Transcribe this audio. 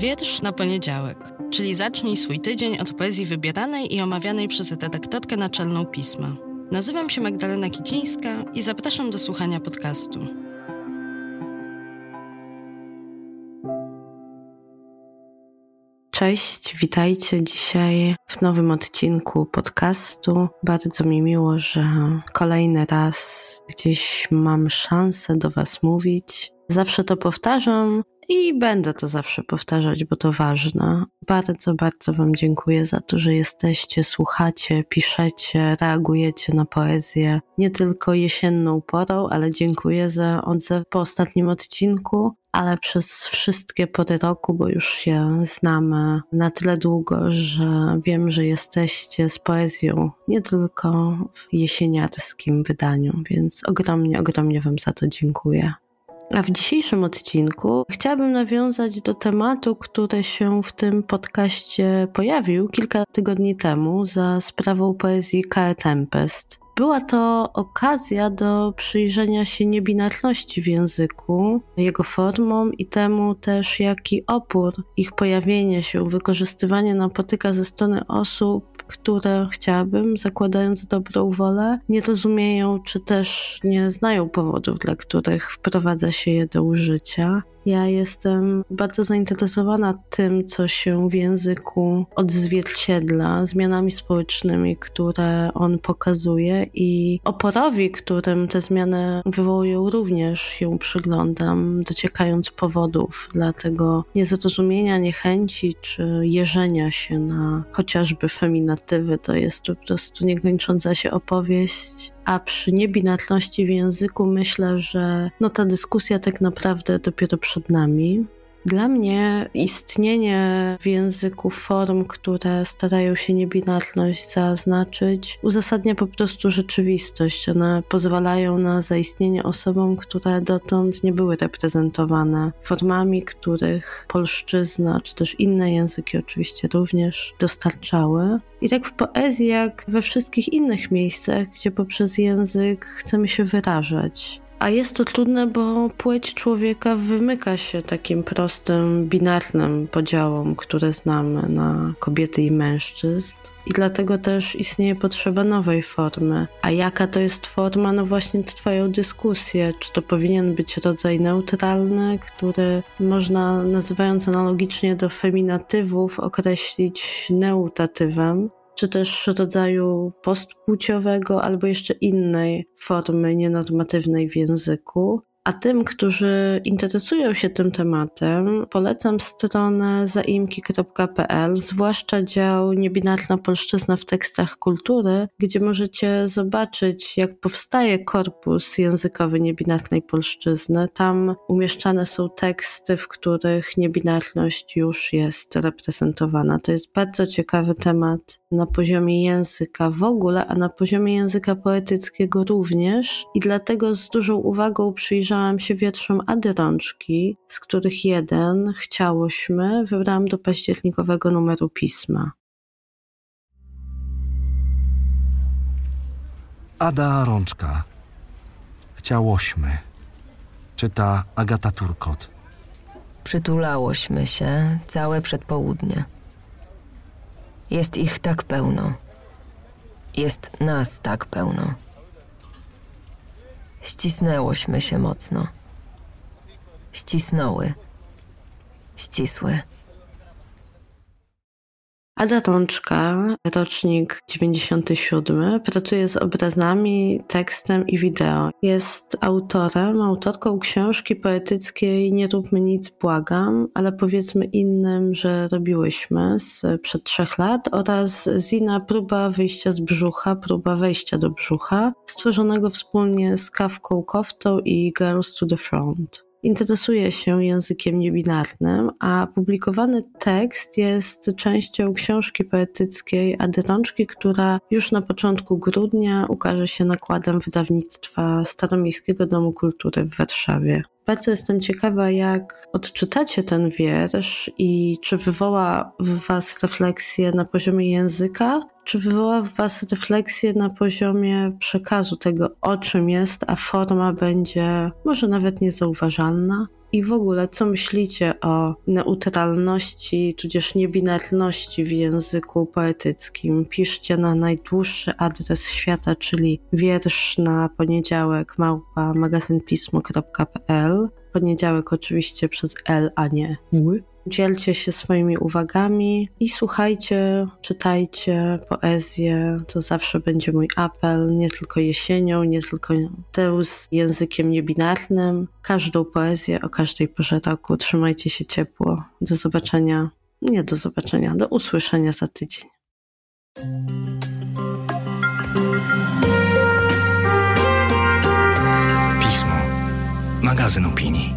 Wiersz na poniedziałek, czyli zacznij swój tydzień od poezji wybieranej i omawianej przez redaktorkę naczelną pisma. Nazywam się Magdalena Kicińska i zapraszam do słuchania podcastu. Cześć, witajcie dzisiaj w nowym odcinku podcastu. Bardzo mi miło, że kolejny raz gdzieś mam szansę do Was mówić. Zawsze to powtarzam i będę to zawsze powtarzać, bo to ważne. Bardzo, bardzo Wam dziękuję za to, że jesteście, słuchacie, piszecie, reagujecie na poezję. Nie tylko jesienną porą, ale dziękuję za odzew po ostatnim odcinku, ale przez wszystkie pory roku, bo już się znamy na tyle długo, że wiem, że jesteście z poezją nie tylko w jesieniarskim wydaniu, więc ogromnie, ogromnie Wam za to dziękuję. A w dzisiejszym odcinku chciałabym nawiązać do tematu, który się w tym podcaście pojawił kilka tygodni temu za sprawą poezji K. Tempest. Była to okazja do przyjrzenia się niebinarności w języku, jego formom i temu też, jaki opór ich pojawienia się, wykorzystywanie napotyka ze strony osób, które chciałabym, zakładając dobrą wolę, nie rozumieją czy też nie znają powodów, dla których wprowadza się je do użycia. Ja jestem bardzo zainteresowana tym, co się w języku odzwierciedla, zmianami społecznymi, które on pokazuje i oporowi, którym te zmiany wywołują, również się przyglądam, dociekając powodów dla tego niezrozumienia, niechęci czy jeżenia się na chociażby feminatywy. To jest po prostu niekończąca się opowieść a przy niebinarności w języku myślę, że no ta dyskusja tak naprawdę dopiero przed nami. Dla mnie istnienie w języku form, które starają się niebinarność zaznaczyć, uzasadnia po prostu rzeczywistość. One pozwalają na zaistnienie osobom, które dotąd nie były reprezentowane formami, których polszczyzna, czy też inne języki oczywiście również dostarczały. I tak w poezji, jak we wszystkich innych miejscach, gdzie poprzez język chcemy się wyrażać. A jest to trudne, bo płeć człowieka wymyka się takim prostym, binarnym podziałom, które znamy na kobiety i mężczyzn. I dlatego też istnieje potrzeba nowej formy. A jaka to jest forma? No właśnie trwają dyskusje, czy to powinien być rodzaj neutralny, który można, nazywając analogicznie do feminatywów, określić neutatywem, czy też rodzaju postpłciowego albo jeszcze innej formy nienormatywnej w języku. A tym, którzy interesują się tym tematem, polecam stronę zaimki.pl, zwłaszcza dział Niebinarna Polszczyzna w tekstach kultury, gdzie możecie zobaczyć, jak powstaje korpus językowy niebinarnej polszczyzny. Tam umieszczane są teksty, w których niebinarność już jest reprezentowana. To jest bardzo ciekawy temat na poziomie języka w ogóle, a na poziomie języka poetyckiego również. I dlatego z dużą uwagą przyjrzałam przyjrzałam się wierszom Ady Rączki, z których jeden, Chciałośmy, wybrałam do październikowego numeru pisma. Ada Rączka. Chciałośmy. Czyta Agata Turkot. Przytulałośmy się całe przedpołudnie. Jest ich tak pełno. Jest nas tak pełno. Ścisnęłośmy się mocno. Ścisnąły. Ścisły. Ada Rączka, rocznik 97, pracuje z obrazami, tekstem i wideo. Jest autorem, autorką książki poetyckiej Nie róbmy nic, błagam, ale powiedzmy innym, że robiłyśmy z przed trzech lat oraz Zina Próba wyjścia z brzucha, próba wejścia do brzucha, stworzonego wspólnie z Kawką Koftą i Girls to the Front interesuje się językiem niebinarnym, a publikowany tekst jest częścią książki poetyckiej Ady Rączki, która już na początku grudnia ukaże się nakładem wydawnictwa Staromiejskiego Domu Kultury w Warszawie. Bardzo jestem ciekawa, jak odczytacie ten wiersz i czy wywoła w Was refleksję na poziomie języka, czy wywoła w Was refleksję na poziomie przekazu tego, o czym jest, a forma będzie może nawet niezauważalna? I w ogóle, co myślicie o neutralności, tudzież niebinarności w języku poetyckim? Piszcie na najdłuższy adres świata, czyli wiersz na poniedziałek małpa magazynpismo.pl. Poniedziałek oczywiście przez L, a nie W. Dzielcie się swoimi uwagami i słuchajcie, czytajcie poezję. To zawsze będzie mój apel, nie tylko jesienią, nie tylko tę z językiem niebinarnym. Każdą poezję o każdej porze roku. Trzymajcie się ciepło. Do zobaczenia. Nie do zobaczenia, do usłyszenia za tydzień. Pismo. Magazyn opinii.